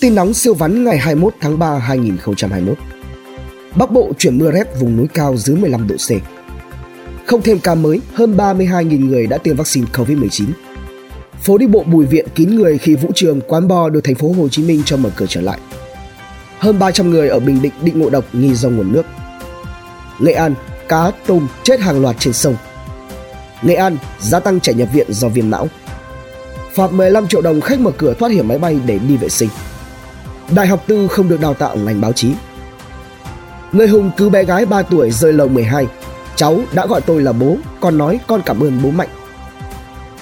Tin nóng siêu vắn ngày 21 tháng 3 2021. Bắc Bộ chuyển mưa rét vùng núi cao dưới 15 độ C. Không thêm ca mới, hơn 32.000 người đã tiêm vaccine COVID-19. Phố đi bộ Bùi Viện kín người khi vũ trường, quán bar được thành phố Hồ Chí Minh cho mở cửa trở lại. Hơn 300 người ở Bình Định bị ngộ độc nghi do nguồn nước. Nghệ An, cá, tôm chết hàng loạt trên sông. Nghệ An, gia tăng trẻ nhập viện do viêm não. Phạt 15 triệu đồng khách mở cửa thoát hiểm máy bay để đi vệ sinh. Đại học tư không được đào tạo ngành báo chí. Người hùng cứu bé gái 3 tuổi rơi lầu 12. Cháu đã gọi tôi là bố, con nói con cảm ơn bố mạnh.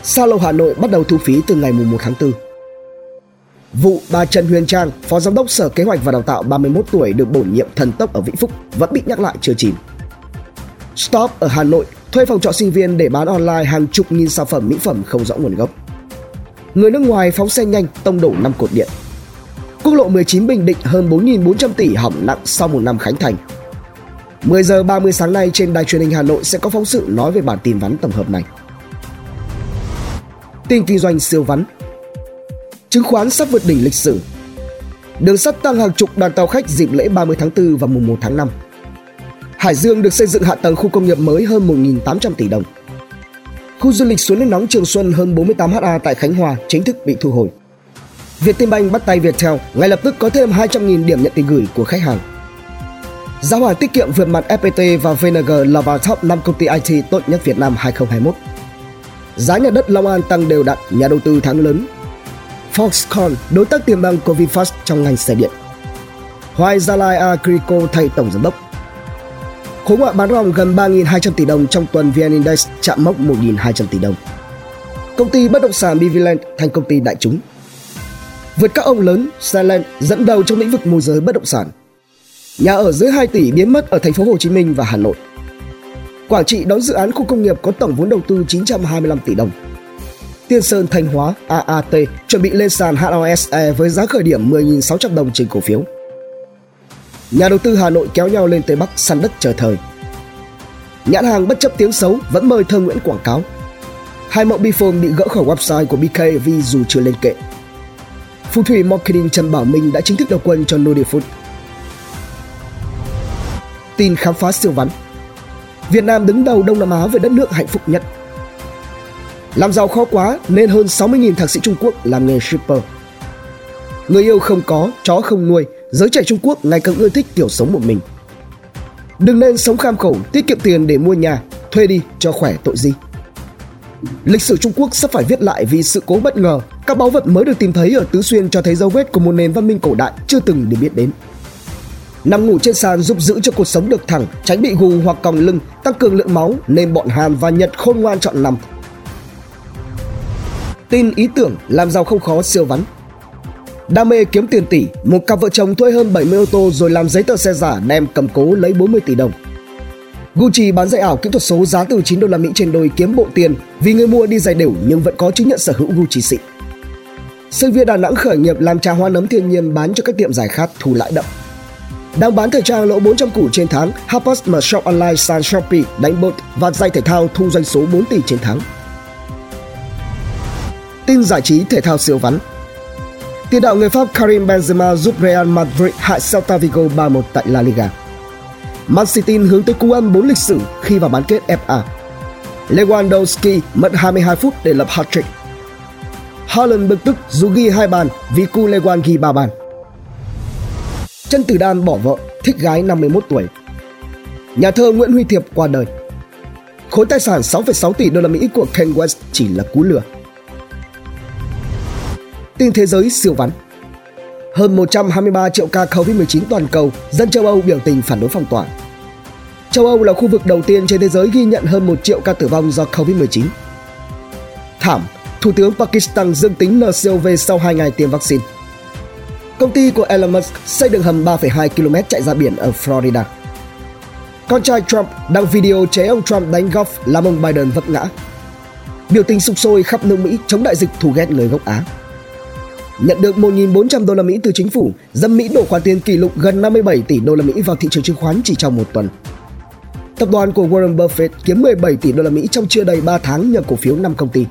Sa lầu Hà Nội bắt đầu thu phí từ ngày 1 tháng 4. Vụ bà Trần Huyền Trang, Phó Giám đốc Sở Kế hoạch và Đào tạo 31 tuổi được bổ nhiệm thần tốc ở Vĩnh Phúc vẫn bị nhắc lại chưa chìm. Stop ở Hà Nội thuê phòng trọ sinh viên để bán online hàng chục nghìn sản phẩm mỹ phẩm không rõ nguồn gốc. Người nước ngoài phóng xe nhanh tông đổ 5 cột điện. Quốc lộ 19 Bình Định hơn 4.400 tỷ hỏng nặng sau một năm khánh thành. 10 giờ 30 sáng nay trên đài truyền hình Hà Nội sẽ có phóng sự nói về bản tin vắn tổng hợp này. Tin kinh doanh siêu vắn. Chứng khoán sắp vượt đỉnh lịch sử. Đường sắt tăng hàng chục đoàn tàu khách dịp lễ 30 tháng 4 và mùng 1 tháng 5 Hải Dương được xây dựng hạ tầng khu công nghiệp mới hơn 1.800 tỷ đồng. Khu du lịch suối nước nóng Trường Xuân hơn 48 ha tại Khánh Hòa chính thức bị thu hồi. Vietinbank bắt tay Viettel ngay lập tức có thêm 200.000 điểm nhận tiền gửi của khách hàng Giá hòa tiết kiệm vượt mặt FPT và VNG là vào top 5 công ty IT tốt nhất Việt Nam 2021 Giá nhà đất Long An tăng đều đặn, nhà đầu tư thắng lớn. Foxconn, đối tác tiềm năng của VinFast trong ngành xe điện. Hoài Gia Lai Agrico thay tổng giám đốc. Khối ngoại bán ròng gần 3.200 tỷ đồng trong tuần VN Index chạm mốc 1.200 tỷ đồng. Công ty bất động sản Biviland thành công ty đại chúng. Vượt các ông lớn, Silent dẫn đầu trong lĩnh vực môi giới bất động sản. Nhà ở dưới 2 tỷ biến mất ở thành phố Hồ Chí Minh và Hà Nội. Quảng Trị đón dự án khu công nghiệp có tổng vốn đầu tư 925 tỷ đồng. Tiên Sơn Thanh Hóa AAT chuẩn bị lên sàn HOSE với giá khởi điểm 10.600 đồng trên cổ phiếu. Nhà đầu tư Hà Nội kéo nhau lên Tây Bắc săn đất chờ thời. Nhãn hàng bất chấp tiếng xấu vẫn mời Thơ Nguyễn quảng cáo. Hai mẫu Bifone bị gỡ khỏi website của BK vì dù chưa lên kệ. Phù thủy marketing Trần Bảo Minh đã chính thức đầu quân cho Nodi Food. Tin khám phá siêu vắn Việt Nam đứng đầu Đông Nam Á về đất nước hạnh phúc nhất. Làm giàu khó quá nên hơn 60.000 thạc sĩ Trung Quốc làm nghề shipper. Người yêu không có, chó không nuôi, giới trẻ Trung Quốc ngày càng ưa thích kiểu sống một mình. Đừng nên sống kham khổ, tiết kiệm tiền để mua nhà, thuê đi cho khỏe tội gì. Lịch sử Trung Quốc sắp phải viết lại vì sự cố bất ngờ. Các báu vật mới được tìm thấy ở Tứ Xuyên cho thấy dấu vết của một nền văn minh cổ đại chưa từng được biết đến. Nằm ngủ trên sàn giúp giữ cho cuộc sống được thẳng, tránh bị gù hoặc còng lưng, tăng cường lượng máu nên bọn Hàn và Nhật khôn ngoan chọn nằm. Tin ý tưởng làm giàu không khó siêu vắn. Đam mê kiếm tiền tỷ, một cặp vợ chồng thuê hơn 70 ô tô rồi làm giấy tờ xe giả đem cầm cố lấy 40 tỷ đồng. Gucci bán giày ảo kỹ thuật số giá từ 9 đô la Mỹ trên đôi kiếm bộ tiền vì người mua đi giày đều nhưng vẫn có chứng nhận sở hữu Gucci xịn. Sinh viên Đà Nẵng khởi nghiệp làm trà hoa nấm thiên nhiên bán cho các tiệm giải khát thu lãi đậm. Đang bán thời trang lỗ 400 củ trên tháng, Harper's mở shop online sàn Shopee, đánh bột và giày thể thao thu doanh số 4 tỷ trên tháng. Tin giải trí thể thao siêu vắn Tiền đạo người Pháp Karim Benzema giúp Real Madrid hạ Celta Vigo 3-1 tại La Liga. Man City hướng tới cú ăn 4 lịch sử khi vào bán kết FA. Lewandowski mất 22 phút để lập hat-trick. Haaland bực tức dù ghi hai bàn vì cu Lewan ghi 3 bàn. Chân Tử Đan bỏ vợ, thích gái 51 tuổi. Nhà thơ Nguyễn Huy Thiệp qua đời. Khối tài sản 6,6 tỷ đô la Mỹ của Kanye West chỉ là cú lừa. Tin thế giới siêu vắn hơn 123 triệu ca COVID-19 toàn cầu, dân châu Âu biểu tình phản đối phong tỏa. Châu Âu là khu vực đầu tiên trên thế giới ghi nhận hơn 1 triệu ca tử vong do COVID-19. Thảm, Thủ tướng Pakistan dương tính NCOV sau 2 ngày tiêm vaccine. Công ty của Elon Musk xây đường hầm 3,2 km chạy ra biển ở Florida. Con trai Trump đăng video chế ông Trump đánh golf làm ông Biden vấp ngã. Biểu tình sục sôi khắp nước Mỹ chống đại dịch thù ghét người gốc Á. Nhận được 1.400 đô la Mỹ từ chính phủ, dân Mỹ đổ khoản tiền kỷ lục gần 57 tỷ đô la Mỹ vào thị trường chứng khoán chỉ trong một tuần. Tập đoàn của Warren Buffett kiếm 17 tỷ đô la Mỹ trong chưa đầy 3 tháng nhờ cổ phiếu 5 công ty.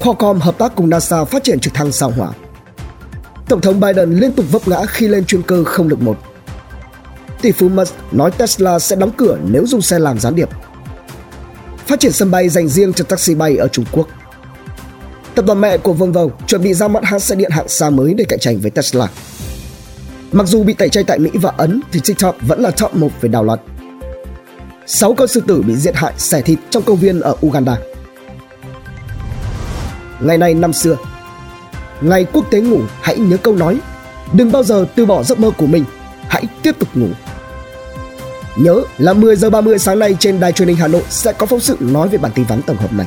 Qualcomm hợp tác cùng NASA phát triển trực thăng sao hỏa. Tổng thống Biden liên tục vấp ngã khi lên chuyên cơ không lực một. Tỷ phú Musk nói Tesla sẽ đóng cửa nếu dùng xe làm gián điệp. Phát triển sân bay dành riêng cho taxi bay ở Trung Quốc. Tập đoàn mẹ của Volvo chuẩn bị ra mắt hãng xe điện hạng xa mới để cạnh tranh với Tesla. Mặc dù bị tẩy chay tại Mỹ và Ấn thì TikTok vẫn là top 1 về đào loạt. 6 con sư tử bị giết hại xẻ thịt trong công viên ở Uganda. Ngày này năm xưa, ngày quốc tế ngủ hãy nhớ câu nói đừng bao giờ từ bỏ giấc mơ của mình, hãy tiếp tục ngủ. Nhớ là 10 giờ 30 sáng nay trên đài truyền hình Hà Nội sẽ có phóng sự nói về bản tin vắn tổng hợp này.